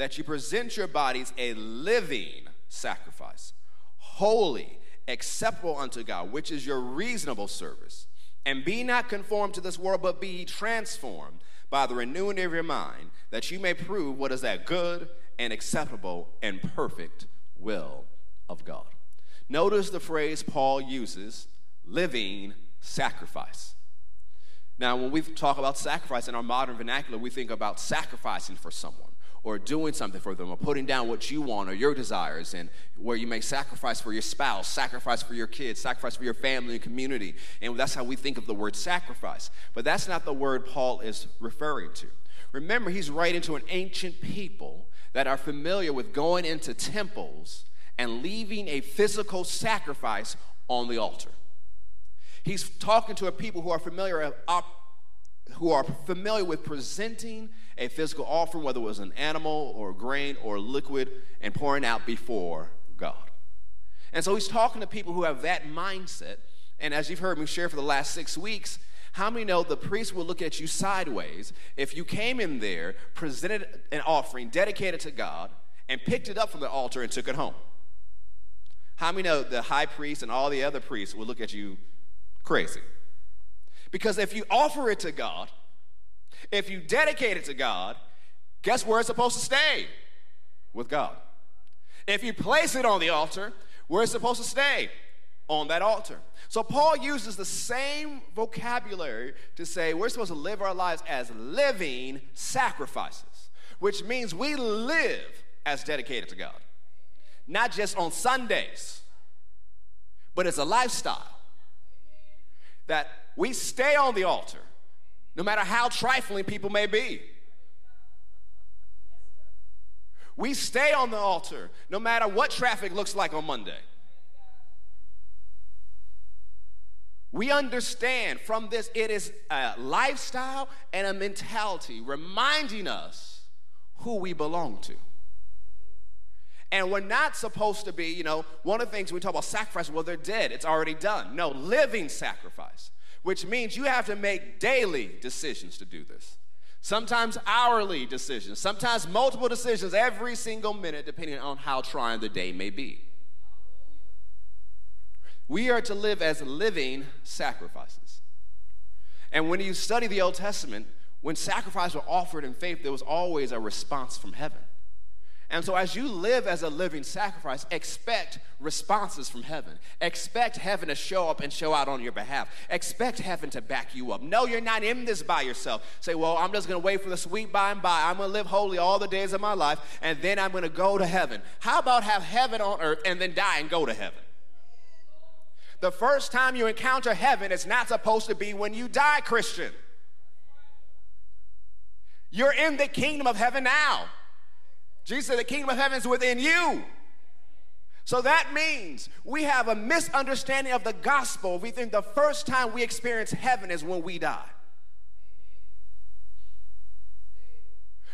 that you present your bodies a living sacrifice, holy, acceptable unto God, which is your reasonable service. And be not conformed to this world, but be transformed by the renewing of your mind, that you may prove what is that good and acceptable and perfect will of God. Notice the phrase Paul uses living sacrifice. Now, when we talk about sacrifice in our modern vernacular, we think about sacrificing for someone or doing something for them or putting down what you want or your desires and where you may sacrifice for your spouse sacrifice for your kids sacrifice for your family and community. And that's how we think of the word sacrifice. But that's not the word paul is referring to. Remember he's writing to an ancient people that are familiar with going into temples and leaving a physical sacrifice on the altar. He's talking to a people who are familiar who are familiar with presenting a physical offering, whether it was an animal or grain or liquid, and pouring out before God. And so he's talking to people who have that mindset. And as you've heard me share for the last six weeks, how many know the priest will look at you sideways if you came in there, presented an offering dedicated to God, and picked it up from the altar and took it home? How many know the high priest and all the other priests will look at you crazy? Because if you offer it to God, if you dedicate it to God, guess where it's supposed to stay? With God. If you place it on the altar, where it's supposed to stay? On that altar. So Paul uses the same vocabulary to say we're supposed to live our lives as living sacrifices, which means we live as dedicated to God. Not just on Sundays, but it's a lifestyle that we stay on the altar no matter how trifling people may be. We stay on the altar no matter what traffic looks like on Monday. We understand from this, it is a lifestyle and a mentality reminding us who we belong to. And we're not supposed to be, you know, one of the things we talk about sacrifice, well, they're dead, it's already done. No, living sacrifice which means you have to make daily decisions to do this. Sometimes hourly decisions, sometimes multiple decisions every single minute, depending on how trying the day may be. We are to live as living sacrifices. And when you study the Old Testament, when sacrifices were offered in faith, there was always a response from heaven. And so, as you live as a living sacrifice, expect responses from heaven. Expect heaven to show up and show out on your behalf. Expect heaven to back you up. No, you're not in this by yourself. Say, well, I'm just going to wait for the sweet by and by. I'm going to live holy all the days of my life, and then I'm going to go to heaven. How about have heaven on earth and then die and go to heaven? The first time you encounter heaven it's not supposed to be when you die, Christian. You're in the kingdom of heaven now. Jesus said, The kingdom of heaven is within you. So that means we have a misunderstanding of the gospel. We think the first time we experience heaven is when we die.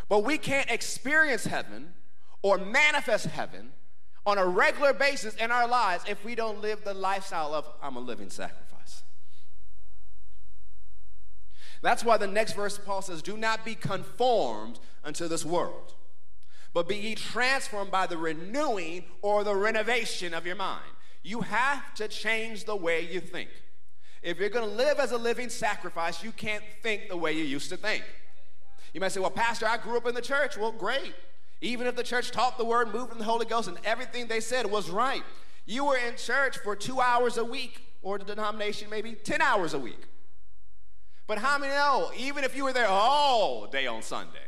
But we can't experience heaven or manifest heaven on a regular basis in our lives if we don't live the lifestyle of I'm a living sacrifice. That's why the next verse Paul says, Do not be conformed unto this world but be ye transformed by the renewing or the renovation of your mind. You have to change the way you think. If you're going to live as a living sacrifice, you can't think the way you used to think. You might say, Well, Pastor, I grew up in the church. Well, great. Even if the church taught the word, moved in the Holy Ghost, and everything they said was right, you were in church for two hours a week, or the denomination maybe 10 hours a week. But how many know, even if you were there all day on Sunday,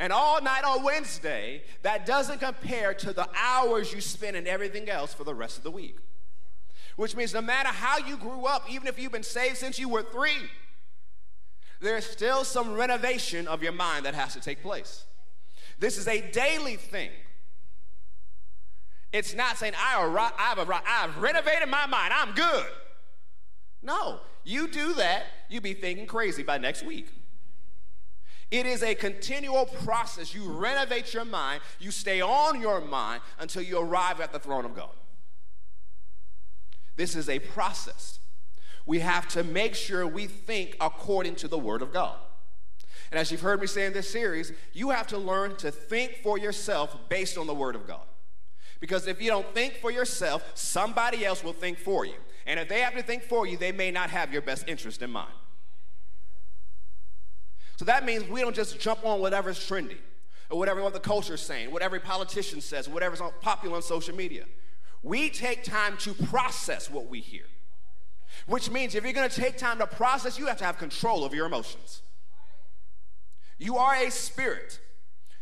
and all night on Wednesday, that doesn't compare to the hours you spend in everything else for the rest of the week. Which means no matter how you grew up, even if you've been saved since you were three, there's still some renovation of your mind that has to take place. This is a daily thing. It's not saying, I arri- I've, arri- I've renovated my mind, I'm good. No, you do that, you be thinking crazy by next week. It is a continual process. You renovate your mind, you stay on your mind until you arrive at the throne of God. This is a process. We have to make sure we think according to the Word of God. And as you've heard me say in this series, you have to learn to think for yourself based on the Word of God. Because if you don't think for yourself, somebody else will think for you. And if they have to think for you, they may not have your best interest in mind. So that means we don't just jump on whatever's trendy or whatever what the culture is saying, what every politician says, whatever's popular on social media. We take time to process what we hear. Which means if you're going to take time to process, you have to have control of your emotions. You are a spirit.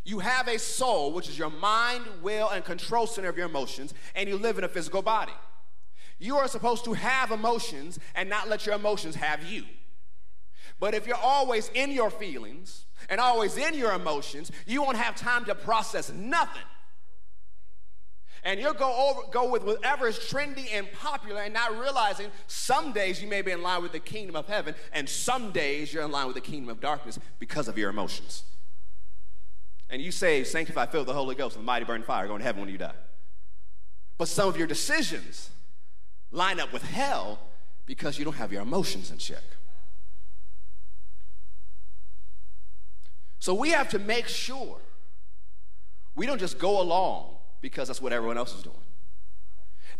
You have a soul, which is your mind, will, and control center of your emotions, and you live in a physical body. You are supposed to have emotions and not let your emotions have you. But if you're always in your feelings and always in your emotions, you won't have time to process nothing. And you'll go over, go with whatever is trendy and popular and not realizing some days you may be in line with the kingdom of heaven, and some days you're in line with the kingdom of darkness because of your emotions. And you say, sanctify, fill the Holy Ghost, with mighty burning fire, going to heaven when you die. But some of your decisions line up with hell because you don't have your emotions in check. So we have to make sure we don't just go along because that's what everyone else is doing.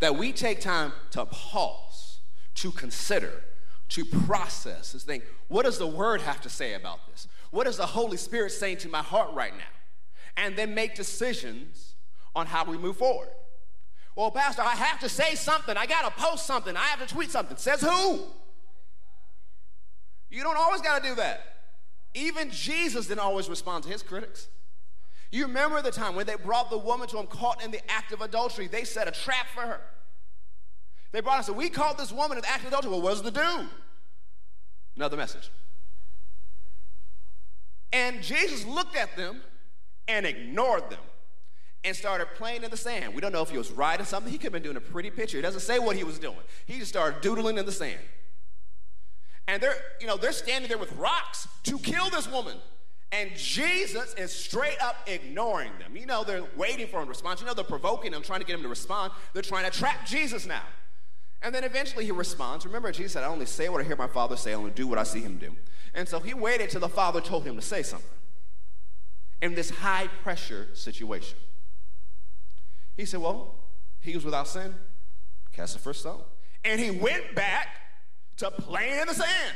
That we take time to pause, to consider, to process, to think, what does the Word have to say about this? What is the Holy Spirit saying to my heart right now? And then make decisions on how we move forward. Well, Pastor, I have to say something. I got to post something. I have to tweet something. Says who? You don't always got to do that. Even Jesus didn't always respond to his critics. You remember the time when they brought the woman to him caught in the act of adultery. They set a trap for her. They brought us, and said, we called this woman in the act of adultery. Well, what was the dude? Another message. And Jesus looked at them and ignored them and started playing in the sand. We don't know if he was writing something. He could have been doing a pretty picture. He doesn't say what he was doing. He just started doodling in the sand. And they're, you know, they're standing there with rocks to kill this woman. And Jesus is straight up ignoring them. You know, they're waiting for him to respond. You know, they're provoking him, trying to get him to respond. They're trying to trap Jesus now. And then eventually he responds. Remember, Jesus said, I only say what I hear my Father say, I only do what I see him do. And so he waited till the Father told him to say something in this high pressure situation. He said, Well, he was without sin, cast the first stone. And he went back to playing in the sand.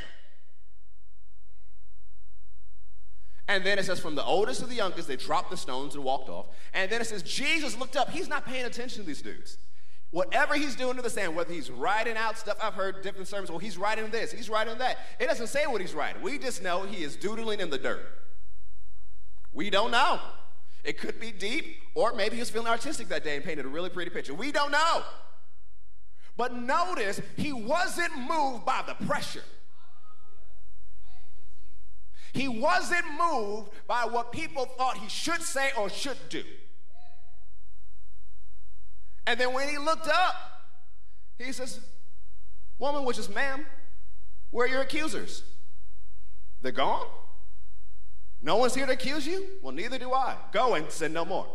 And then it says, from the oldest to the youngest, they dropped the stones and walked off. And then it says, Jesus looked up. He's not paying attention to these dudes. Whatever he's doing to the sand, whether he's writing out stuff, I've heard different sermons, well, he's writing this, he's writing that. It doesn't say what he's writing. We just know he is doodling in the dirt. We don't know. It could be deep, or maybe he was feeling artistic that day and painted a really pretty picture. We don't know. But notice, he wasn't moved by the pressure. He wasn't moved by what people thought he should say or should do. And then when he looked up, he says, Woman, which is, ma'am, where are your accusers? They're gone? No one's here to accuse you? Well, neither do I. Go and sin no more.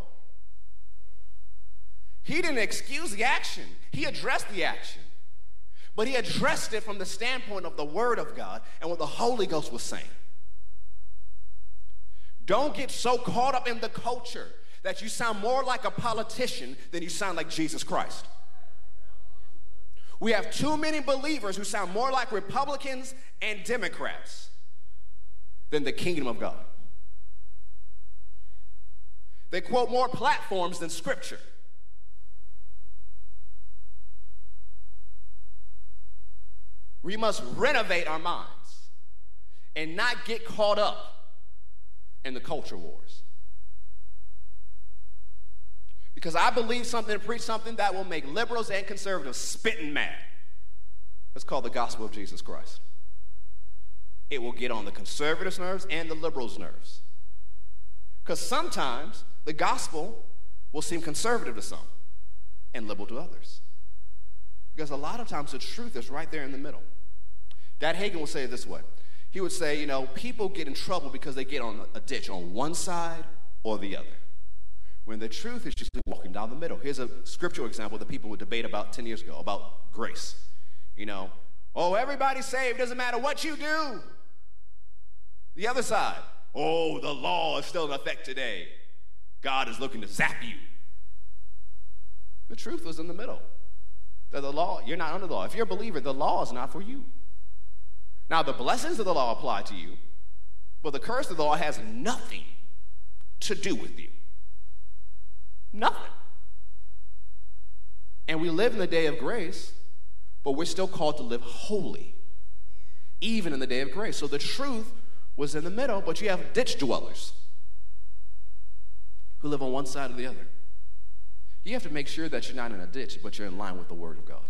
He didn't excuse the action, he addressed the action. But he addressed it from the standpoint of the Word of God and what the Holy Ghost was saying. Don't get so caught up in the culture that you sound more like a politician than you sound like Jesus Christ. We have too many believers who sound more like Republicans and Democrats than the kingdom of God. They quote more platforms than scripture. We must renovate our minds and not get caught up in the culture wars. Because I believe something and preach something that will make liberals and conservatives spitting mad. It's called the gospel of Jesus Christ. It will get on the conservatives' nerves and the liberals' nerves. Because sometimes the gospel will seem conservative to some. and liberal to others. Because a lot of times the truth is right there in the middle. Dad Hagin would say it this way. He would say, you know, people get in trouble because they get on a ditch on one side or the other. When the truth is just walking down the middle. Here's a scriptural example that people would debate about 10 years ago about grace. You know, oh, everybody's saved, doesn't matter what you do. The other side, oh, the law is still in effect today. God is looking to zap you. The truth was in the middle. That the law, you're not under the law. If you're a believer, the law is not for you. Now, the blessings of the law apply to you, but the curse of the law has nothing to do with you. Nothing. And we live in the day of grace, but we're still called to live holy, even in the day of grace. So the truth was in the middle, but you have ditch dwellers who live on one side or the other. You have to make sure that you're not in a ditch, but you're in line with the Word of God.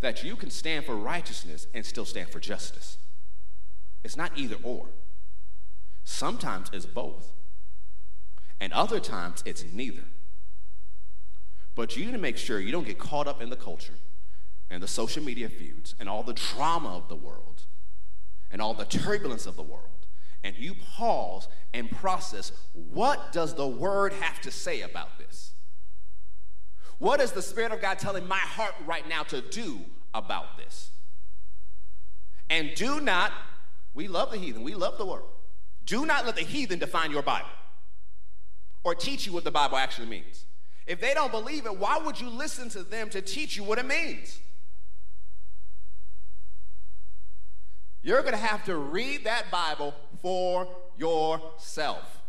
That you can stand for righteousness and still stand for justice. It's not either or. Sometimes it's both, and other times it's neither. But you need to make sure you don't get caught up in the culture and the social media feuds and all the drama of the world and all the turbulence of the world and you pause and process what does the word have to say about this? What is the Spirit of God telling my heart right now to do about this? And do not, we love the heathen, we love the world. Do not let the heathen define your Bible or teach you what the Bible actually means. If they don't believe it, why would you listen to them to teach you what it means? You're going to have to read that Bible for yourself.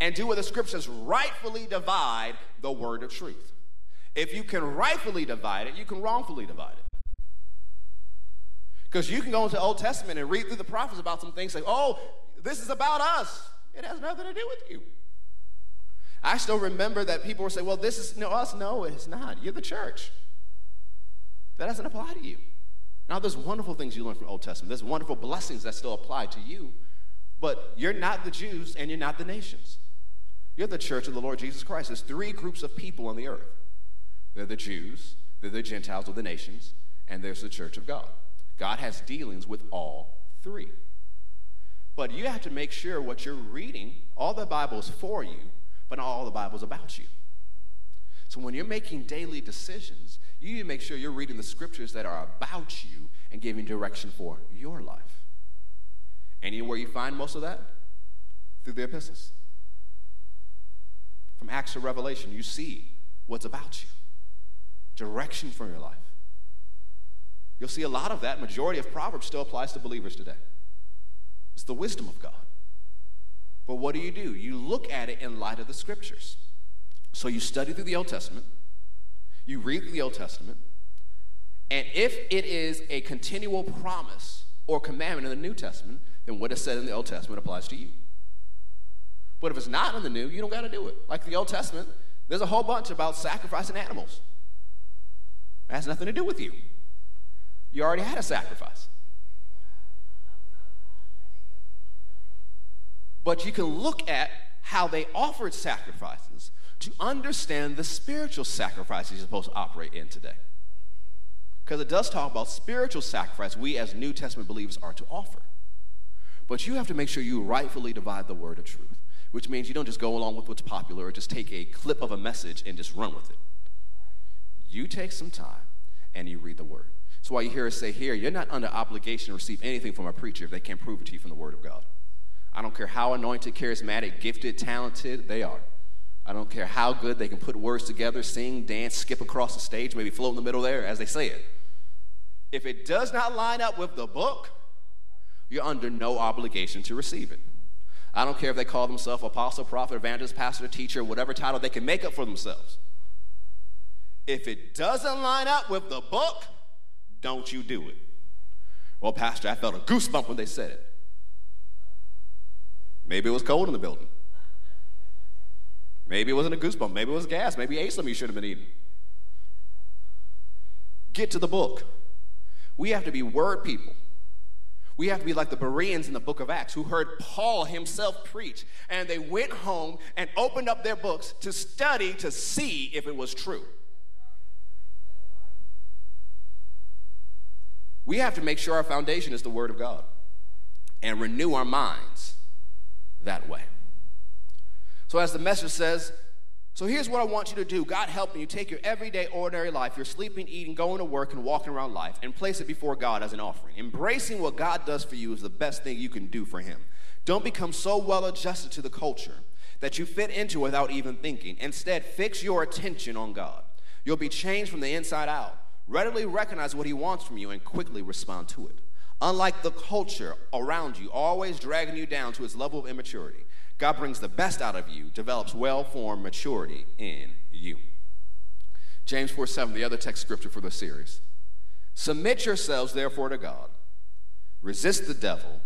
And do what the scriptures rightfully divide the word of truth. If you can rightfully divide it, you can wrongfully divide it. Because you can go into the Old Testament and read through the prophets about some things like, oh, this is about us. It has nothing to do with you. I still remember that people were saying, well, this is no us. No, it's not. You're the church. That doesn't apply to you. Now, there's wonderful things you learn from Old Testament. There's wonderful blessings that still apply to you, but you're not the Jews and you're not the nations. You're the church of the Lord Jesus Christ. There's three groups of people on the earth. They're the Jews, they're the Gentiles or the nations, and there's the church of God. God has dealings with all three. But you have to make sure what you're reading, all the Bible is for you, but not all the Bible is about you. So when you're making daily decisions, you need to make sure you're reading the scriptures that are about you and giving direction for your life. Anywhere you find most of that? Through the epistles. From Acts to Revelation, you see what's about you, direction for your life. You'll see a lot of that. Majority of Proverbs still applies to believers today. It's the wisdom of God. But what do you do? You look at it in light of the scriptures. So you study through the Old Testament, you read the Old Testament, and if it is a continual promise or commandment in the New Testament, then what is said in the Old Testament applies to you. But if it's not in the New, you don't got to do it. Like the Old Testament, there's a whole bunch about sacrificing animals. It has nothing to do with you. You already had a sacrifice. But you can look at how they offered sacrifices to understand the spiritual sacrifices you're supposed to operate in today. Because it does talk about spiritual sacrifice we as New Testament believers are to offer. But you have to make sure you rightfully divide the word of truth, which means you don't just go along with what's popular or just take a clip of a message and just run with it. You take some time and you read the word. That's why you hear us say here, you're not under obligation to receive anything from a preacher if they can't prove it to you from the word of God. I don't care how anointed, charismatic, gifted, talented they are. I don't care how good they can put words together, sing, dance, skip across the stage, maybe float in the middle there as they say it. If it does not line up with the book, you're under no obligation to receive it. I don't care if they call themselves apostle, prophet, evangelist, pastor, teacher, whatever title they can make up for themselves. If it doesn't line up with the book, don't you do it. Well, Pastor, I felt a goosebump when they said it. Maybe it was cold in the building. Maybe it wasn't a goosebump. Maybe it was gas. Maybe ate something you should have been eating. Get to the book. We have to be word people. We have to be like the Bereans in the book of Acts who heard Paul himself preach, and they went home and opened up their books to study to see if it was true. We have to make sure our foundation is the Word of God and renew our minds that way. So, as the message says, so here's what I want you to do God helping you take your everyday, ordinary life, your sleeping, eating, going to work, and walking around life, and place it before God as an offering. Embracing what God does for you is the best thing you can do for Him. Don't become so well adjusted to the culture that you fit into without even thinking. Instead, fix your attention on God. You'll be changed from the inside out. Readily recognize what He wants from you and quickly respond to it. Unlike the culture around you, always dragging you down to its level of immaturity, God brings the best out of you, develops well formed maturity in you. James 4 7, the other text scripture for the series. Submit yourselves, therefore, to God. Resist the devil,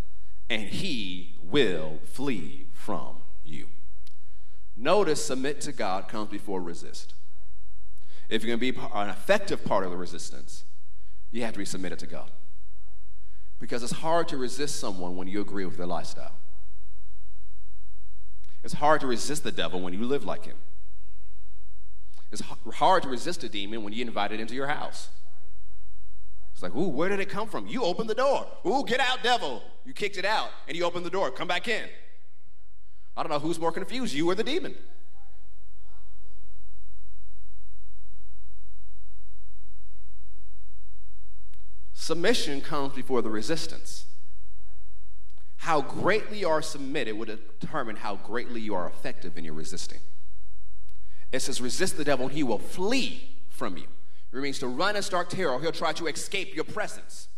and he will flee from you. Notice submit to God comes before resist. If you're going to be an effective part of the resistance, you have to be submitted to God. Because it's hard to resist someone when you agree with their lifestyle. It's hard to resist the devil when you live like him. It's hard to resist a demon when you invite it into your house. It's like, ooh, where did it come from? You opened the door. Ooh, get out, devil. You kicked it out and you opened the door. Come back in. I don't know who's more confused, you or the demon. Submission comes before the resistance. How greatly you are submitted will determine how greatly you are effective in your resisting. It says, resist the devil and he will flee from you. It means to run and start terror, he'll try to escape your presence.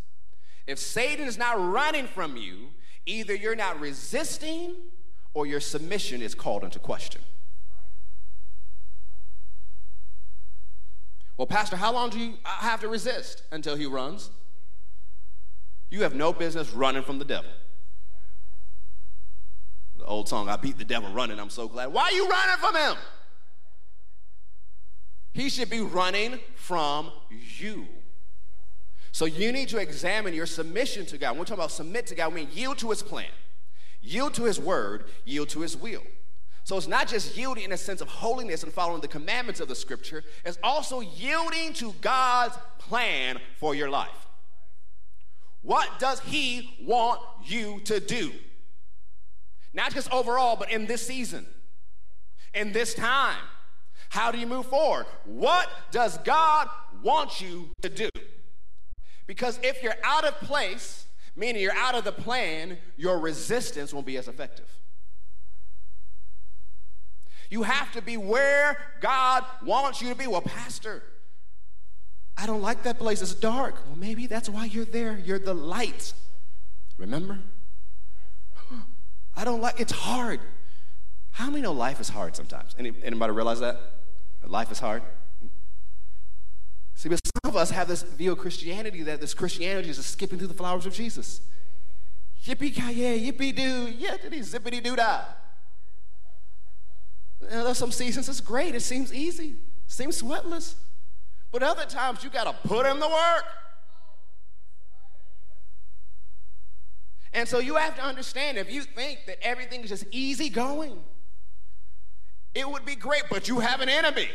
If Satan is not running from you, either you're not resisting or your submission is called into question. Well, Pastor, how long do you uh, have to resist until he runs? You have no business running from the devil. Old song, I beat the devil running, I'm so glad. Why are you running from him? He should be running from you. So you need to examine your submission to God. When we're talking about submit to God, we mean yield to his plan, yield to his word, yield to his will. So it's not just yielding in a sense of holiness and following the commandments of the scripture, it's also yielding to God's plan for your life. What does he want you to do? Not just overall, but in this season, in this time. How do you move forward? What does God want you to do? Because if you're out of place, meaning you're out of the plan, your resistance won't be as effective. You have to be where God wants you to be. Well, Pastor, I don't like that place. It's dark. Well, maybe that's why you're there. You're the light. Remember? I don't like it's hard. How many know life is hard sometimes? Any, anybody realize that? Life is hard? See, but some of us have this view of Christianity that this Christianity is just skipping through the flowers of Jesus. Yippee ki yay, yippee doo, yippity zippity doo dah. There's some seasons it's great, it seems easy, seems sweatless. But other times you got to put in the work. And so you have to understand if you think that everything is just easy going, it would be great, but you have an enemy.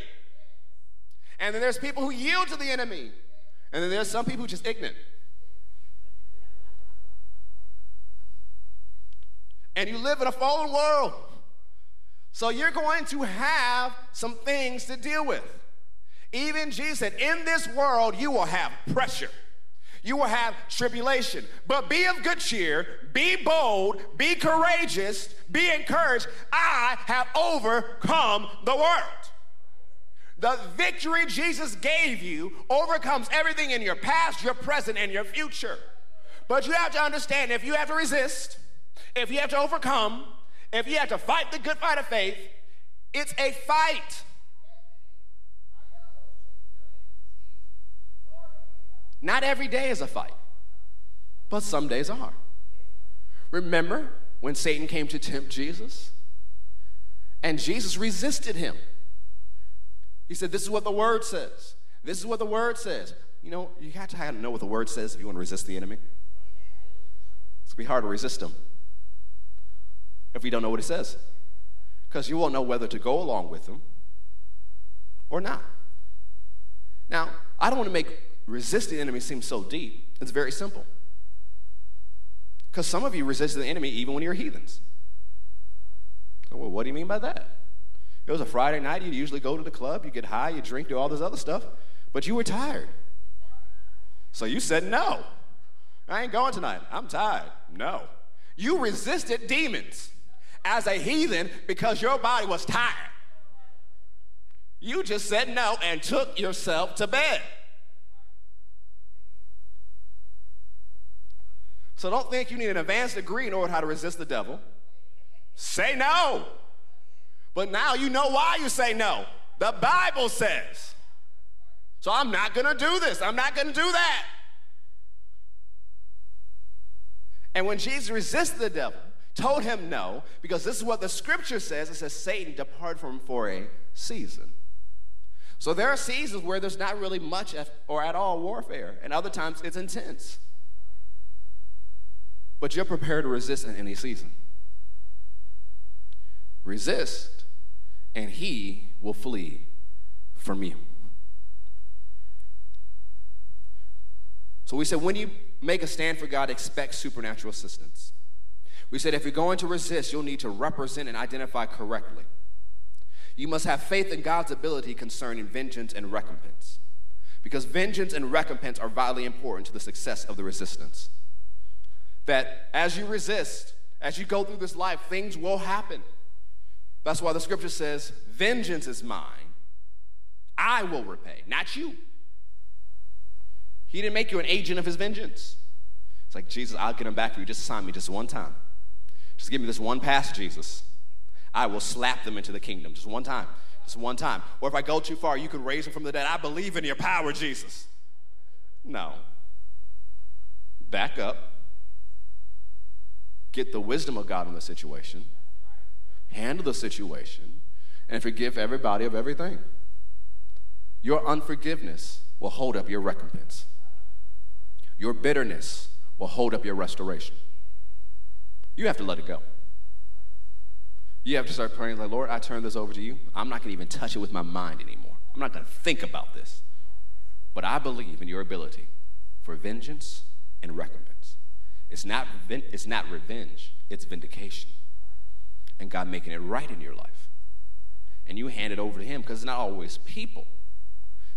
And then there's people who yield to the enemy. And then there's some people who just ignorant. And you live in a fallen world. So you're going to have some things to deal with. Even Jesus said, In this world, you will have pressure you will have tribulation. But be of good cheer, be bold, be courageous, be encouraged. I have overcome the world. The victory Jesus gave you overcomes everything in your past, your present, and your future. But you have to understand if you have to resist, if you have to overcome, if you have to fight the good fight of faith, it's a fight. Not every day is a fight, but some days are. Remember when Satan came to tempt Jesus? And Jesus resisted him. He said, This is what the word says. This is what the word says. You know, you have to know what the word says if you want to resist the enemy. It's going to be hard to resist him if we don't know what he says. Because you won't know whether to go along with him or not. Now, I don't want to make resisting the enemy seems so deep. It's very simple. Because some of you resist the enemy even when you're heathens. Oh, well, what do you mean by that? It was a Friday night. You usually go to the club, you get high, you drink, do all this other stuff, but you were tired. So you said, no, I ain't going tonight. I'm tired. No. You resisted demons as a heathen because your body was tired. You just said no and took yourself to bed. So don't think you need an advanced degree in order how to resist the devil. Say no. But now you know why you say no. The Bible says. So I'm not going to do this. I'm not going to do that. And when Jesus resisted the devil, told him no, because this is what the scripture says it says, Satan depart from him for a season. So there are seasons where there's not really much or at all warfare, and other times it's intense. But you're prepared to resist in any season. Resist, and he will flee from you. So we said, when you make a stand for God, expect supernatural assistance. We said, if you're going to resist, you'll need to represent and identify correctly. You must have faith in God's ability concerning vengeance and recompense. Because vengeance and recompense are vitally important to the success of the resistance. That as you resist, as you go through this life, things will happen. That's why the scripture says, Vengeance is mine, I will repay, not you. He didn't make you an agent of his vengeance. It's like, Jesus, I'll get him back for you. Just sign me just one time. Just give me this one pass, Jesus. I will slap them into the kingdom just one time. Just one time. Or if I go too far, you could raise them from the dead. I believe in your power, Jesus. No. Back up. Get the wisdom of God in the situation. Handle the situation. And forgive everybody of everything. Your unforgiveness will hold up your recompense. Your bitterness will hold up your restoration. You have to let it go. You have to start praying, like, Lord, I turn this over to you. I'm not going to even touch it with my mind anymore. I'm not going to think about this. But I believe in your ability for vengeance and recompense. It's not, it's not revenge, it's vindication. And God making it right in your life. And you hand it over to Him because it's not always people.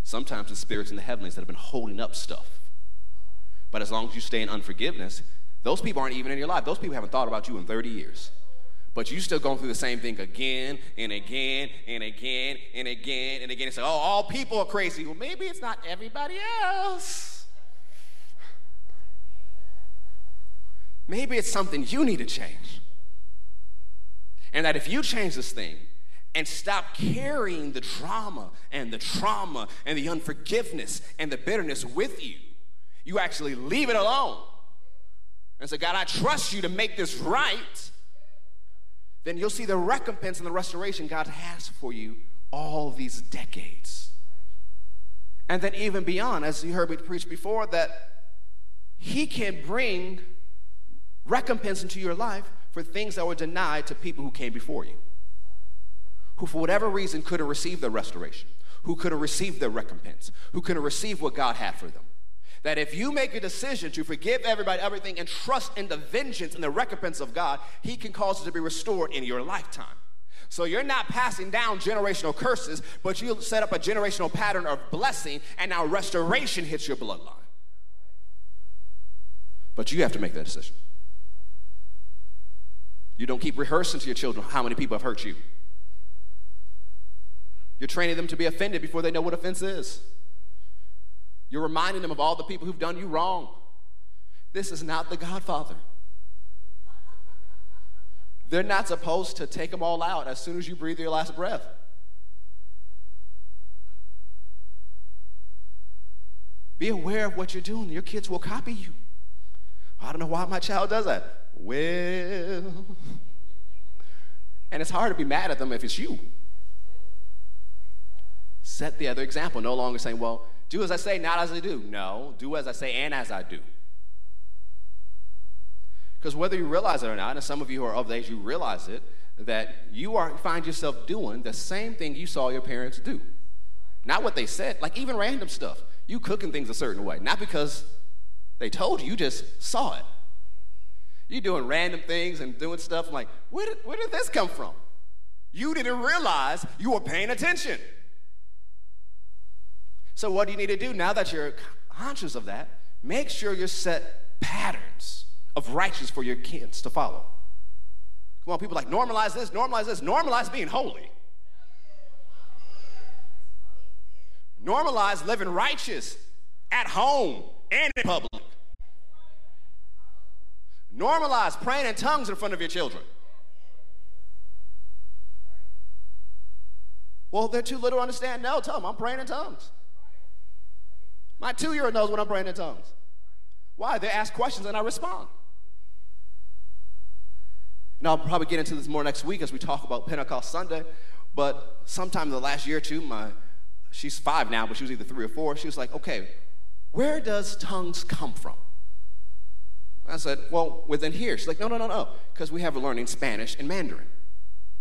Sometimes it's spirits in the heavenlies that have been holding up stuff but as long as you stay in unforgiveness, those people aren't even in your life. Those people haven't thought about you in 30 years. But you still going through the same thing again and again and again and again and again. It's like, oh, all people are crazy. Well, maybe it's not everybody else. Maybe it's something you need to change. And that if you change this thing and stop carrying the drama and the trauma and the unforgiveness and the bitterness with you, you actually leave it alone and say, God, I trust you to make this right, then you'll see the recompense and the restoration God has for you all these decades. And then, even beyond, as you heard me preach before, that He can bring recompense into your life for things that were denied to people who came before you, who, for whatever reason, couldn't receive the restoration, who couldn't receive the recompense, who couldn't receive what God had for them. That if you make a decision to forgive everybody, everything, and trust in the vengeance and the recompense of God, He can cause it to be restored in your lifetime. So you're not passing down generational curses, but you set up a generational pattern of blessing, and now restoration hits your bloodline. But you have to make that decision. You don't keep rehearsing to your children how many people have hurt you. You're training them to be offended before they know what offense is. You're reminding them of all the people who've done you wrong. This is not the Godfather. They're not supposed to take them all out as soon as you breathe your last breath. Be aware of what you're doing. Your kids will copy you. I don't know why my child does that. Well, and it's hard to be mad at them if it's you. Set the other example. No longer saying, well, do as I say, not as I do. No, do as I say and as I do. Because whether you realize it or not, and some of you who are of age, you realize it, that you are find yourself doing the same thing you saw your parents do. Not what they said, like even random stuff. You cooking things a certain way, not because they told you, you just saw it. You're doing random things and doing stuff like, where did, where did this come from? You didn't realize you were paying attention. So, what do you need to do now that you're conscious of that? Make sure you set patterns of righteousness for your kids to follow. Come on, people like normalize this, normalize this, normalize being holy. Normalize living righteous at home and in public. Normalize praying in tongues in front of your children. Well, they're too little to understand. No, tell them I'm praying in tongues. My two year old knows when I'm praying in tongues. Why? They ask questions and I respond. And I'll probably get into this more next week as we talk about Pentecost Sunday. But sometime in the last year or two, my she's five now, but she was either three or four. She was like, okay, where does tongues come from? I said, well, within here. She's like, no, no, no, no, because we have a learning Spanish and Mandarin.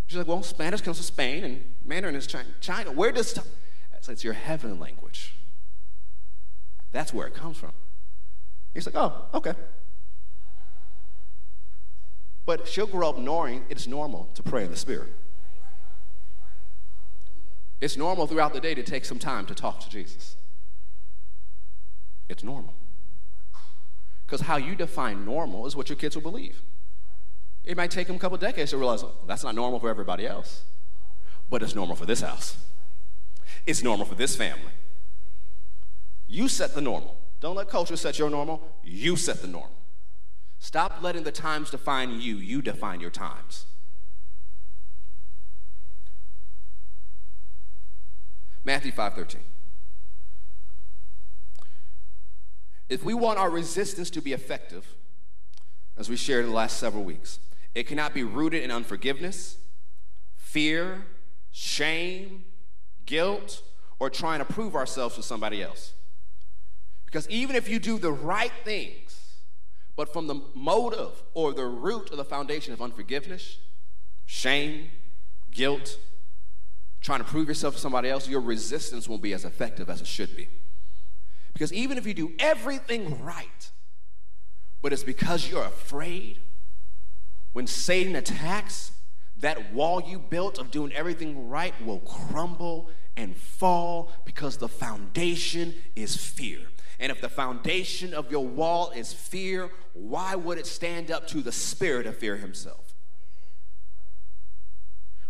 She's like, well, Spanish comes from Spain and Mandarin is China. Where does tongues? said, it's your heavenly language. That's where it comes from. He's like, oh, okay. But she'll grow up knowing it's normal to pray in the Spirit. It's normal throughout the day to take some time to talk to Jesus. It's normal. Because how you define normal is what your kids will believe. It might take them a couple decades to realize well, that's not normal for everybody else, but it's normal for this house. It's normal for this family. You set the normal. Don't let culture set your normal. You set the normal. Stop letting the times define you. You define your times. Matthew 5:13. If we want our resistance to be effective, as we shared in the last several weeks, it cannot be rooted in unforgiveness, fear, shame, guilt, or trying to prove ourselves to somebody else. Because even if you do the right things, but from the motive or the root of the foundation of unforgiveness, shame, guilt, trying to prove yourself to somebody else, your resistance won't be as effective as it should be. Because even if you do everything right, but it's because you're afraid, when Satan attacks, that wall you built of doing everything right will crumble and fall because the foundation is fear. And if the foundation of your wall is fear, why would it stand up to the spirit of fear himself?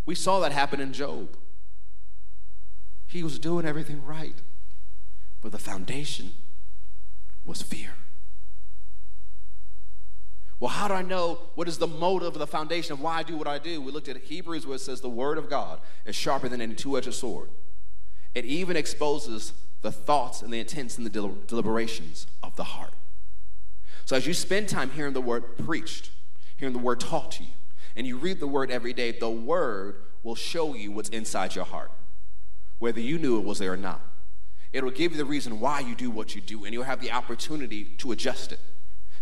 We saw that happen in Job. He was doing everything right, the foundation was fear. Well, how do I know what is the motive of the foundation of why I do what I do? We looked at Hebrews where it says the word of God is sharper than any two edged sword. It even exposes the thoughts and the intents and the del- deliberations of the heart. So as you spend time hearing the word preached, hearing the word taught to you, and you read the word every day, the word will show you what's inside your heart, whether you knew it was there or not. It'll give you the reason why you do what you do, and you'll have the opportunity to adjust it,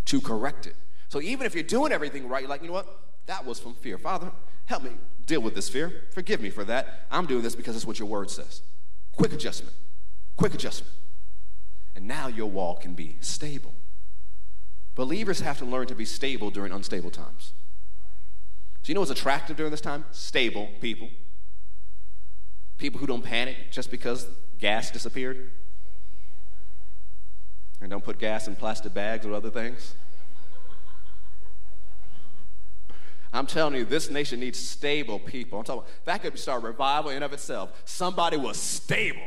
to correct it. So even if you're doing everything right, you're like, you know what? That was from fear. Father, help me deal with this fear. Forgive me for that. I'm doing this because it's what your word says. Quick adjustment. Quick adjustment. And now your wall can be stable. Believers have to learn to be stable during unstable times. Do you know what's attractive during this time? Stable people. People who don't panic just because gas disappeared. And don't put gas in plastic bags or other things. I'm telling you, this nation needs stable people. I'm talking about, that could start a revival in of itself. Somebody was stable.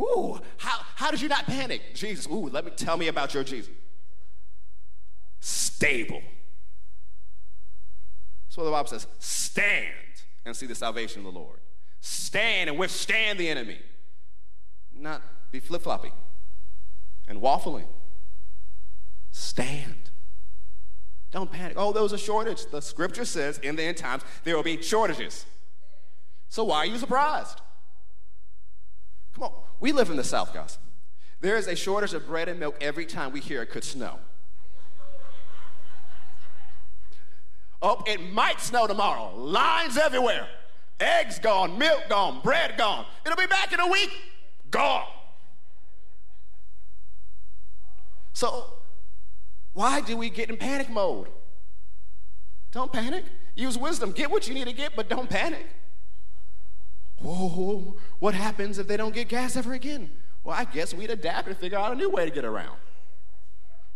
Ooh, how, how did you not panic? Jesus, ooh, let me tell me about your Jesus. Stable. That's what the Bible says. Stand and see the salvation of the Lord. Stand and withstand the enemy. Not be flip floppy and waffling. Stand. Don't panic. Oh, there was a shortage. The scripture says in the end times there will be shortages. So why are you surprised? Come on. We live in the South, guys. There is a shortage of bread and milk every time we hear it could snow. Oh, it might snow tomorrow. Lines everywhere. Eggs gone, milk gone, bread gone. It'll be back in a week. Gone. So, why do we get in panic mode? Don't panic. Use wisdom. Get what you need to get, but don't panic. Whoa, what happens if they don't get gas ever again? Well, I guess we'd adapt and figure out a new way to get around.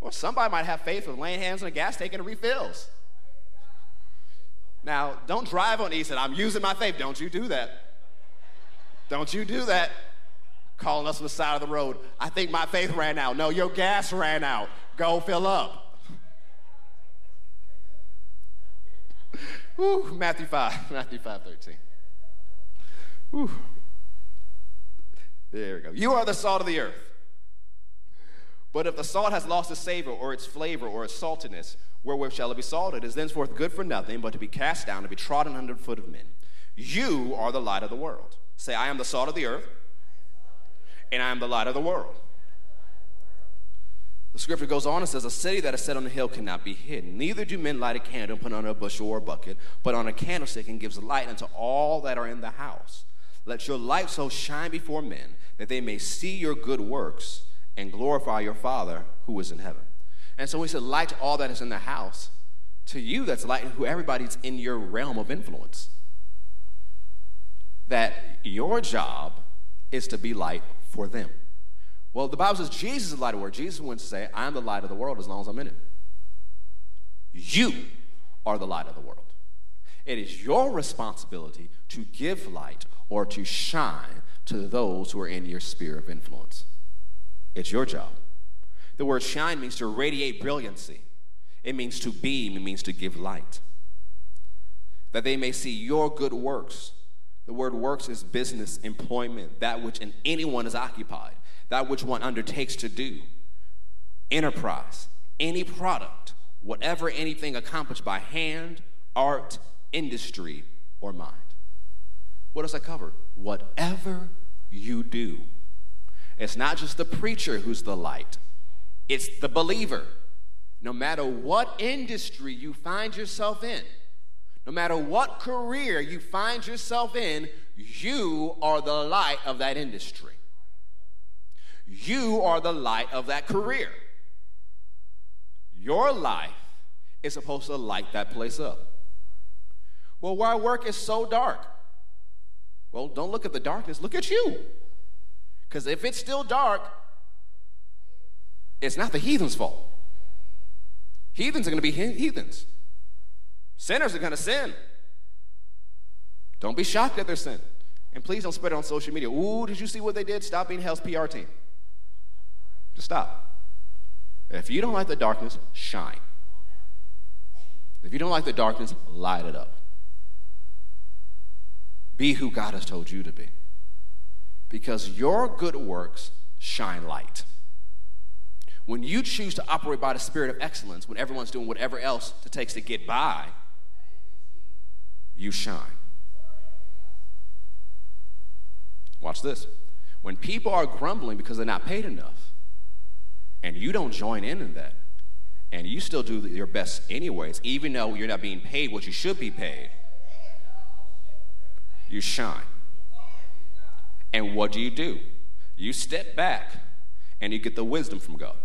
Or somebody might have faith with laying hands on a gas tank and refills. Now, don't drive on E said, I'm using my faith. Don't you do that. Don't you do that. Calling us on the side of the road. I think my faith ran out. No, your gas ran out. Go fill up. Whew, Matthew 5, Matthew 5, 13. Whew. There we go. You are the salt of the earth. But if the salt has lost its savor or its flavor or its saltiness, wherewith shall it be salted? It is thenceforth good for nothing but to be cast down, to be trodden under the foot of men. You are the light of the world. Say, I am the salt of the earth, and I am the light of the world. The scripture goes on and says, A city that is set on a hill cannot be hidden. Neither do men light a candle and put it under a bushel or a bucket, but on a candlestick and gives light unto all that are in the house. Let your light so shine before men that they may see your good works and glorify your Father who is in heaven. And so he said, light all that is in the house. To you, that's light who everybody's in your realm of influence. That your job is to be light for them. Well, the Bible says Jesus is the light of the world. Jesus went to say, I am the light of the world as long as I'm in it. You are the light of the world. It is your responsibility to give light or to shine to those who are in your sphere of influence. It's your job. The word shine means to radiate brilliancy, it means to beam, it means to give light. That they may see your good works. The word works is business, employment, that which in anyone is occupied, that which one undertakes to do. Enterprise, any product, whatever anything accomplished by hand, art, industry, or mind. What does that cover? Whatever you do. It's not just the preacher who's the light, it's the believer. No matter what industry you find yourself in, no matter what career you find yourself in, you are the light of that industry. You are the light of that career. Your life is supposed to light that place up. Well, why work is so dark? Well, don't look at the darkness, look at you. Because if it's still dark, it's not the heathen's fault. Heathens are going to be heathens. Sinners are going to sin. Don't be shocked at their sin. And please don't spread it on social media. Ooh, did you see what they did? Stop being hell's PR team. Just stop. If you don't like the darkness, shine. If you don't like the darkness, light it up. Be who God has told you to be. Because your good works shine light. When you choose to operate by the spirit of excellence, when everyone's doing whatever else it takes to get by, you shine. Watch this. When people are grumbling because they're not paid enough, and you don't join in in that, and you still do your best anyways, even though you're not being paid what you should be paid, you shine. And what do you do? You step back and you get the wisdom from God.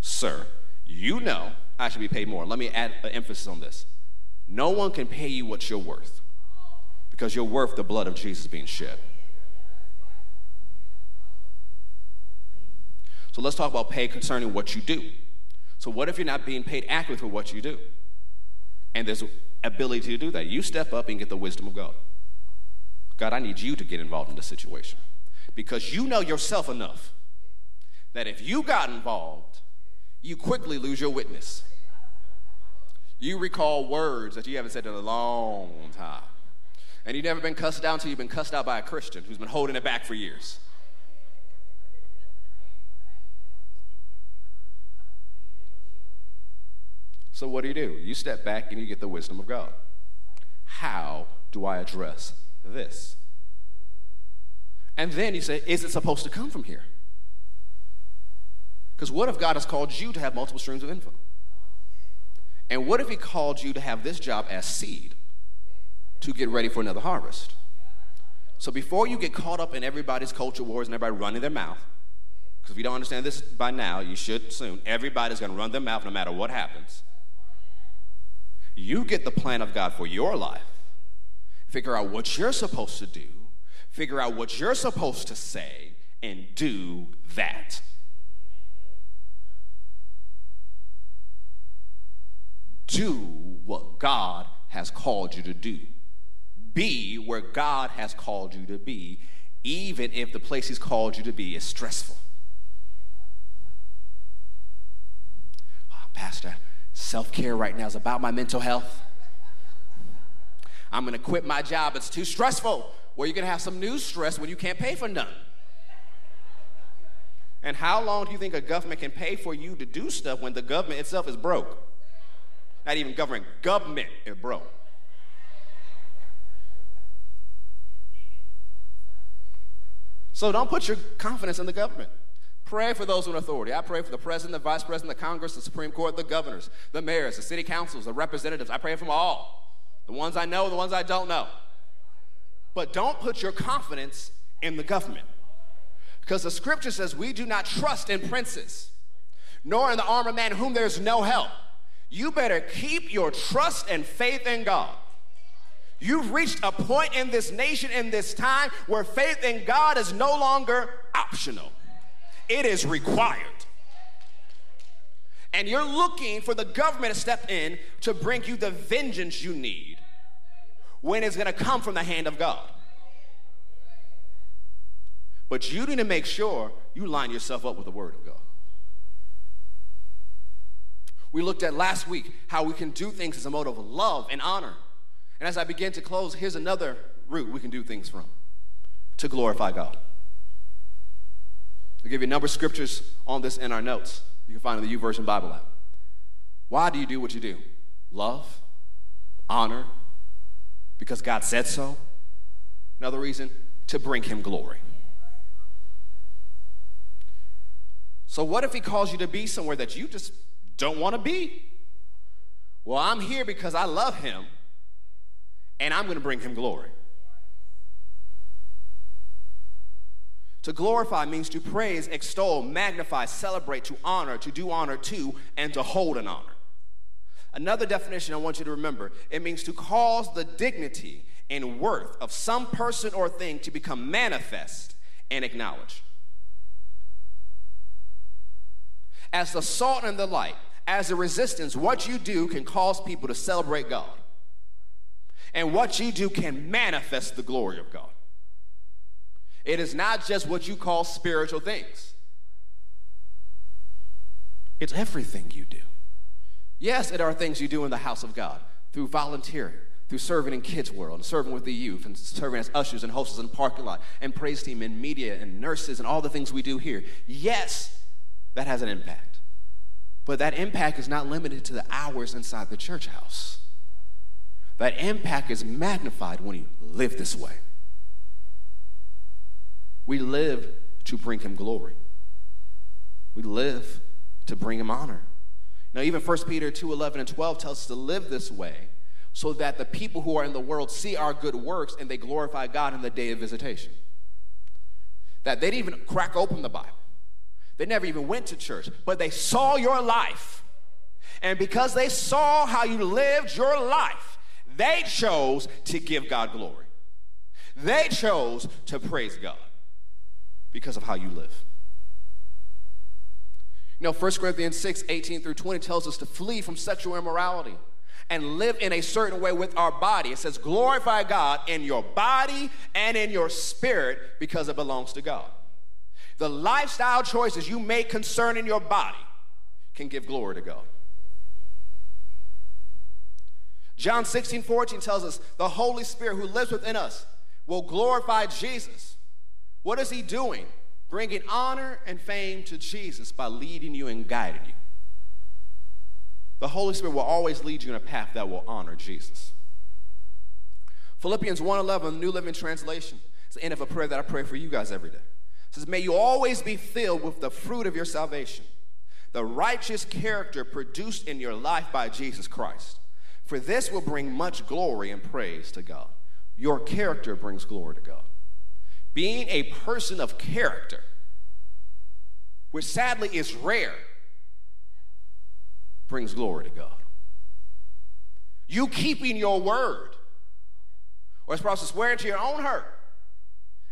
Sir, you know I should be paid more. Let me add an emphasis on this. No one can pay you what you're worth because you're worth the blood of Jesus being shed. So let's talk about pay concerning what you do. So, what if you're not being paid accurately for what you do? And there's ability to do that. You step up and get the wisdom of God. God, I need you to get involved in this situation because you know yourself enough that if you got involved, you quickly lose your witness. You recall words that you haven't said in a long time. And you've never been cussed out until you've been cussed out by a Christian who's been holding it back for years. So, what do you do? You step back and you get the wisdom of God. How do I address this. And then you say, is it supposed to come from here? Because what if God has called you to have multiple streams of info? And what if he called you to have this job as seed to get ready for another harvest? So before you get caught up in everybody's culture wars and everybody running their mouth, because if you don't understand this by now, you should soon. Everybody's going to run their mouth no matter what happens. You get the plan of God for your life. Figure out what you're supposed to do, figure out what you're supposed to say, and do that. Do what God has called you to do. Be where God has called you to be, even if the place He's called you to be is stressful. Oh, Pastor, self care right now is about my mental health. I'm gonna quit my job, it's too stressful. Well, you're gonna have some new stress when you can't pay for none. And how long do you think a government can pay for you to do stuff when the government itself is broke? Not even government, government eh, is broke. So don't put your confidence in the government. Pray for those in authority. I pray for the president, the vice president, the Congress, the Supreme Court, the governors, the mayors, the city councils, the representatives. I pray for them all. The ones I know, the ones I don't know. But don't put your confidence in the government. Because the scripture says we do not trust in princes, nor in the arm of man whom there's no help. You better keep your trust and faith in God. You've reached a point in this nation, in this time, where faith in God is no longer optional, it is required. And you're looking for the government to step in to bring you the vengeance you need when it's gonna come from the hand of God. But you need to make sure you line yourself up with the Word of God. We looked at last week how we can do things as a mode of love and honor. And as I begin to close, here's another route we can do things from to glorify God. I'll give you a number of scriptures on this in our notes. You can find in the YouVersion Bible app. Why do you do what you do? Love, honor, because God said so. Another reason, to bring Him glory. So, what if He calls you to be somewhere that you just don't want to be? Well, I'm here because I love Him and I'm going to bring him glory. To glorify means to praise, extol, magnify, celebrate, to honor, to do honor to, and to hold an honor. Another definition I want you to remember it means to cause the dignity and worth of some person or thing to become manifest and acknowledged. As the salt and the light, as a resistance, what you do can cause people to celebrate God and what you do can manifest the glory of God. It is not just what you call spiritual things, it's everything you do. Yes, it are things you do in the house of God through volunteering, through serving in kids' world, and serving with the youth, and serving as ushers and hostess in parking lot, and praise team and media and nurses and all the things we do here. Yes, that has an impact. But that impact is not limited to the hours inside the church house. That impact is magnified when you live this way. We live to bring him glory. We live to bring him honor. Now, even 1 Peter 2 11 and 12 tells us to live this way so that the people who are in the world see our good works and they glorify God in the day of visitation. That they didn't even crack open the Bible, they never even went to church, but they saw your life. And because they saw how you lived your life, they chose to give God glory. They chose to praise God because of how you live. You know, 1 Corinthians 6 18 through 20 tells us to flee from sexual immorality and live in a certain way with our body. It says, glorify God in your body and in your spirit because it belongs to God. The lifestyle choices you make concerning your body can give glory to God. John 16, 14 tells us the Holy Spirit who lives within us will glorify Jesus. What is he doing? Bringing honor and fame to Jesus by leading you and guiding you. The Holy Spirit will always lead you in a path that will honor Jesus. Philippians 1:11, New Living Translation. It's the end of a prayer that I pray for you guys every day. It says, May you always be filled with the fruit of your salvation the righteous character produced in your life by Jesus Christ. For this will bring much glory and praise to God. Your character brings glory to God. Being a person of character, which sadly is rare, brings glory to God. You keeping your word, or as supposed to swear to your own hurt,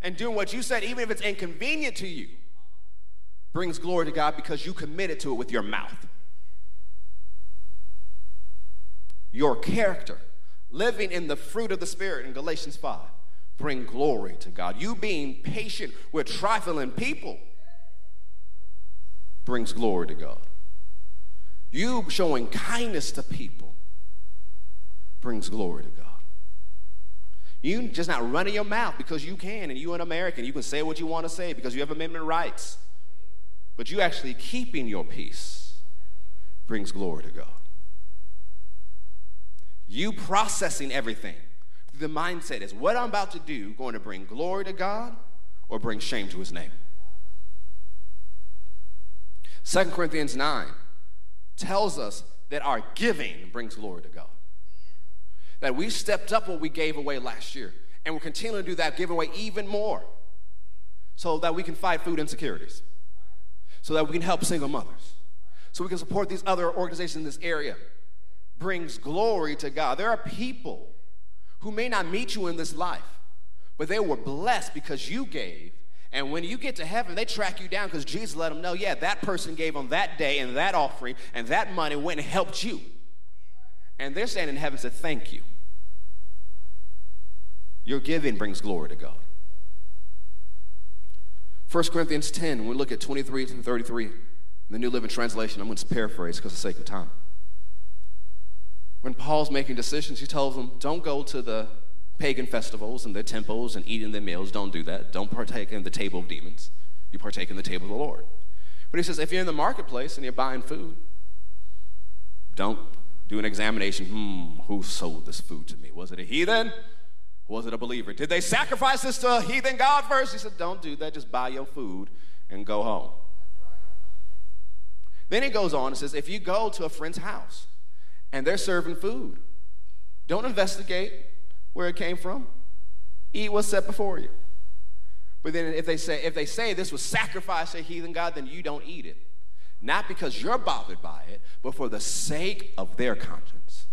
and doing what you said, even if it's inconvenient to you, brings glory to God because you committed to it with your mouth. Your character, living in the fruit of the Spirit in Galatians 5, bring glory to God. You being patient with trifling people brings glory to God. You showing kindness to people brings glory to God. You just not running your mouth because you can and you're an American. You can say what you want to say because you have amendment rights. But you actually keeping your peace brings glory to God. You processing everything the mindset is what I'm about to do going to bring glory to God or bring shame to his name? 2 Corinthians 9 tells us that our giving brings glory to God. That we stepped up what we gave away last year, and we're continuing to do that, give away even more, so that we can fight food insecurities, so that we can help single mothers, so we can support these other organizations in this area. Brings glory to God. There are people who may not meet you in this life, but they were blessed because you gave. And when you get to heaven, they track you down because Jesus let them know, yeah, that person gave on that day and that offering and that money went and helped you. And they're standing in heaven said, thank you. Your giving brings glory to God. 1 Corinthians 10, when we look at 23 to 33, the New Living Translation, I'm going to paraphrase because of the sake of time when Paul's making decisions, he tells them, don't go to the pagan festivals and the temples and eat in the meals. Don't do that. Don't partake in the table of demons. You partake in the table of the Lord. But he says, if you're in the marketplace and you're buying food, don't do an examination. Hmm, who sold this food to me? Was it a heathen? Was it a believer? Did they sacrifice this to a heathen God first? He said, don't do that. Just buy your food and go home. Then he goes on and says, if you go to a friend's house and they're serving food. Don't investigate where it came from. Eat what's set before you. But then if they say if they say this was sacrificed to a heathen god, then you don't eat it. Not because you're bothered by it, but for the sake of their conscience.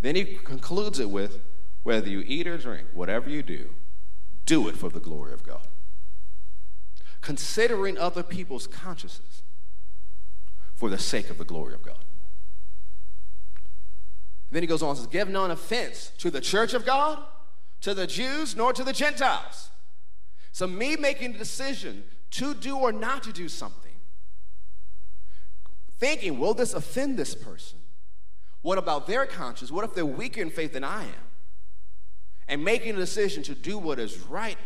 Then he concludes it with whether you eat or drink, whatever you do, do it for the glory of God. Considering other people's consciences for the sake of the glory of God. then he goes on and says, Give none offense to the church of God, to the Jews, nor to the Gentiles. So, me making a decision to do or not to do something, thinking, will this offend this person? What about their conscience? What if they're weaker in faith than I am? And making a decision to do what is right,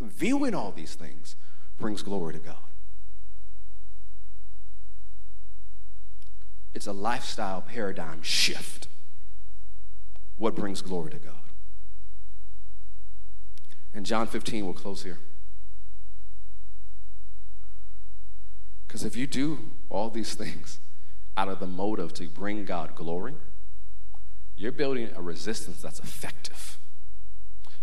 viewing all these things, brings glory to God. It's a lifestyle paradigm shift. What brings glory to God? And John 15, we'll close here. Because if you do all these things out of the motive to bring God glory, you're building a resistance that's effective.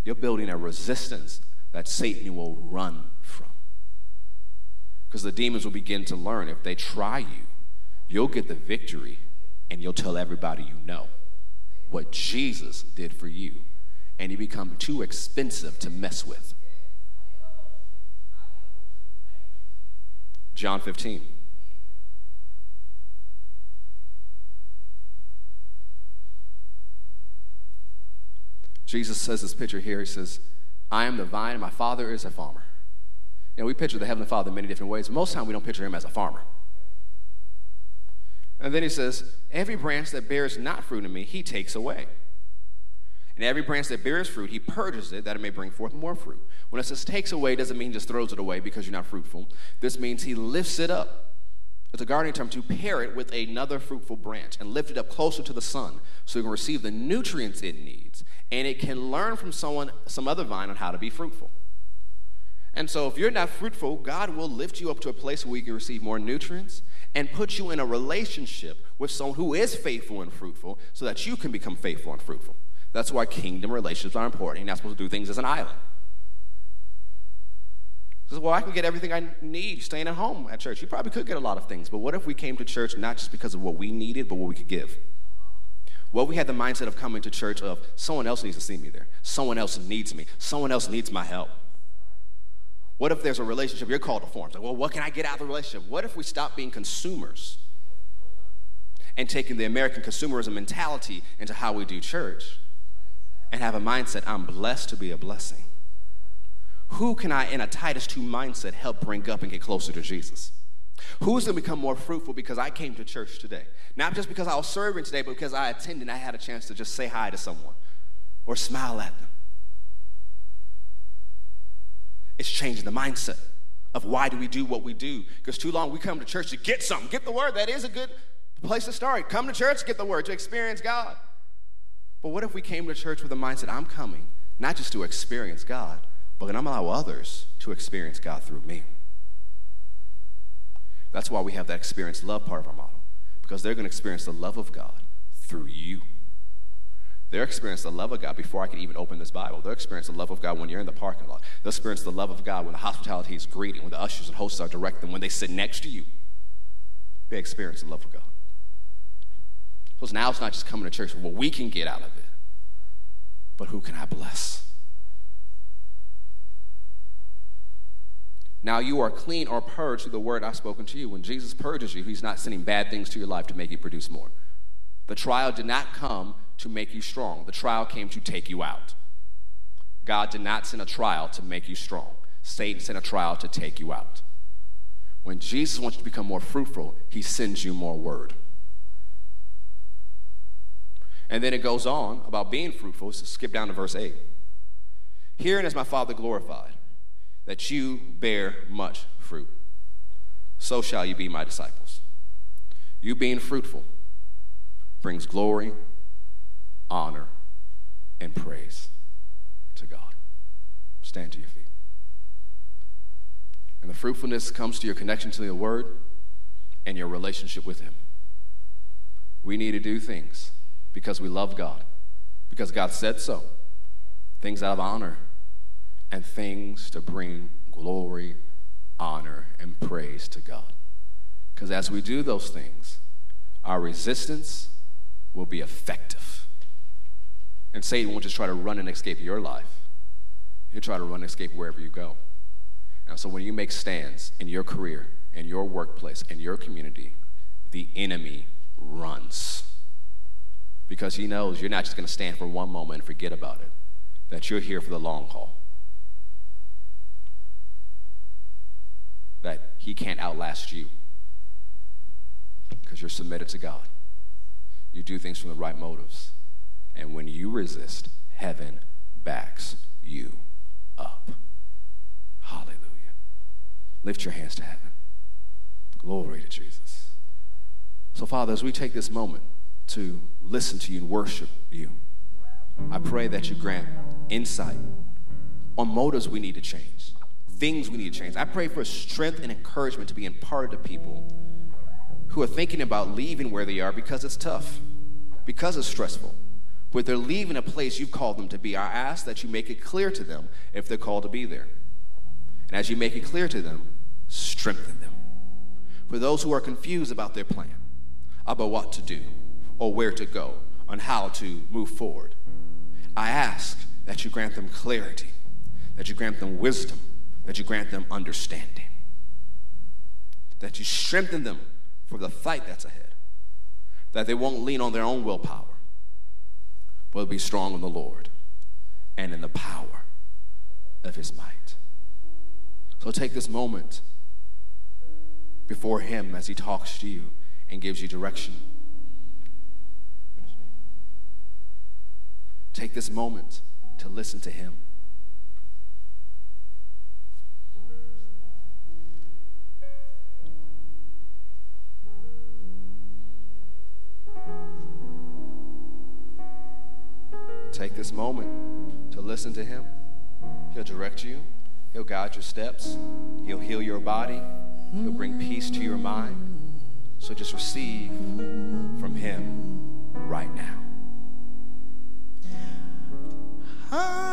You're building a resistance that Satan will run from. Because the demons will begin to learn if they try you, you'll get the victory and you'll tell everybody you know what Jesus did for you, and you become too expensive to mess with. John 15. Jesus says this picture here. He says, I am the vine, and my father is a farmer. You know, we picture the Heavenly Father in many different ways, most time we don't picture him as a farmer. And then he says, Every branch that bears not fruit in me, he takes away. And every branch that bears fruit, he purges it that it may bring forth more fruit. When it says takes away, doesn't mean just throws it away because you're not fruitful. This means he lifts it up. It's a gardening term to pair it with another fruitful branch and lift it up closer to the sun so it can receive the nutrients it needs and it can learn from someone, some other vine on how to be fruitful. And so, if you're not fruitful, God will lift you up to a place where you can receive more nutrients and put you in a relationship with someone who is faithful and fruitful so that you can become faithful and fruitful. That's why kingdom relationships are important. You're not supposed to do things as an island. Says, well, I can get everything I need staying at home at church. You probably could get a lot of things, but what if we came to church not just because of what we needed, but what we could give? What we had the mindset of coming to church of someone else needs to see me there. Someone else needs me. Someone else needs my help. What if there's a relationship you're called to form? Like, well, what can I get out of the relationship? What if we stop being consumers and taking the American consumerism mentality into how we do church and have a mindset, I'm blessed to be a blessing? Who can I, in a Titus 2 mindset, help bring up and get closer to Jesus? Who's going to become more fruitful because I came to church today? Not just because I was serving today, but because I attended and I had a chance to just say hi to someone or smile at them. It's changing the mindset of why do we do what we do. Because too long we come to church to get something, get the word. That is a good place to start. Come to church, get the word, to experience God. But what if we came to church with a mindset, I'm coming not just to experience God, but I'm going to allow others to experience God through me. That's why we have that experience love part of our model, because they're going to experience the love of God through you. They'll experience the love of God before I can even open this Bible. They'll experience the love of God when you're in the parking lot. They'll experience the love of God when the hospitality is greeting, when the ushers and hosts are directing, when they sit next to you. They experience the love of God. Because now it's not just coming to church what we can get out of it, but who can I bless? Now you are clean or purged through the word I've spoken to you. When Jesus purges you, he's not sending bad things to your life to make you produce more. The trial did not come to make you strong, the trial came to take you out. God did not send a trial to make you strong, Satan sent a trial to take you out. When Jesus wants you to become more fruitful, he sends you more word. And then it goes on about being fruitful. So skip down to verse 8. Herein is my Father glorified, that you bear much fruit. So shall you be my disciples. You being fruitful brings glory, honor, and praise to God. Stand to your feet. And the fruitfulness comes to your connection to the Word and your relationship with Him. We need to do things because we love God, because God said so. Things out of honor and things to bring glory, honor, and praise to God. Because as we do those things, our resistance will be effective. And Satan won't just try to run and escape your life, he'll try to run and escape wherever you go. And so when you make stands in your career, in your workplace, in your community, the enemy runs. Because he knows you're not just going to stand for one moment and forget about it, that you're here for the long haul. That he can't outlast you because you're submitted to God. You do things from the right motives. And when you resist, heaven backs you up. Hallelujah. Lift your hands to heaven. Glory to Jesus. So, Father, as we take this moment to listen to you and worship you, I pray that you grant insight on motives we need to change, things we need to change. I pray for strength and encouragement to be imparted to people who are thinking about leaving where they are because it's tough, because it's stressful, but they're leaving a place you've called them to be. I ask that you make it clear to them if they're called to be there. And as you make it clear to them, strengthen them. For those who are confused about their plan, about what to do, or where to go, on how to move forward, I ask that you grant them clarity, that you grant them wisdom, that you grant them understanding, that you strengthen them for the fight that's ahead, that they won't lean on their own willpower, but be strong in the Lord and in the power of his might. So take this moment before him as he talks to you and gives you direction. Take this moment to listen to him. Take this moment to listen to Him. He'll direct you, He'll guide your steps, He'll heal your body, He'll bring peace to your mind. So just receive from Him right now. I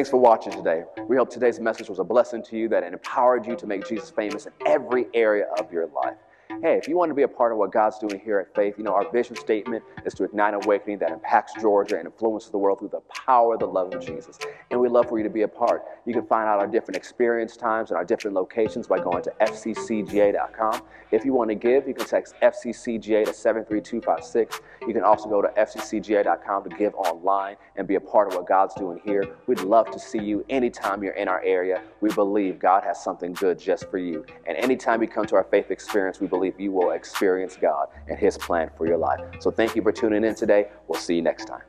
Thanks for watching today. We hope today's message was a blessing to you that it empowered you to make Jesus famous in every area of your life. Hey, if you want to be a part of what God's doing here at Faith, you know, our vision statement is to ignite awakening that impacts Georgia and influences the world through the power of the love of Jesus. And we'd love for you to be a part. You can find out our different experience times and our different locations by going to fccga.com. If you want to give, you can text FCCGA to 73256. You can also go to fccga.com to give online and be a part of what God's doing here. We'd love to see you anytime you're in our area. We believe God has something good just for you. And anytime you come to our faith experience, we believe you will experience God and His plan for your life. So thank you for tuning in today. We'll see you next time.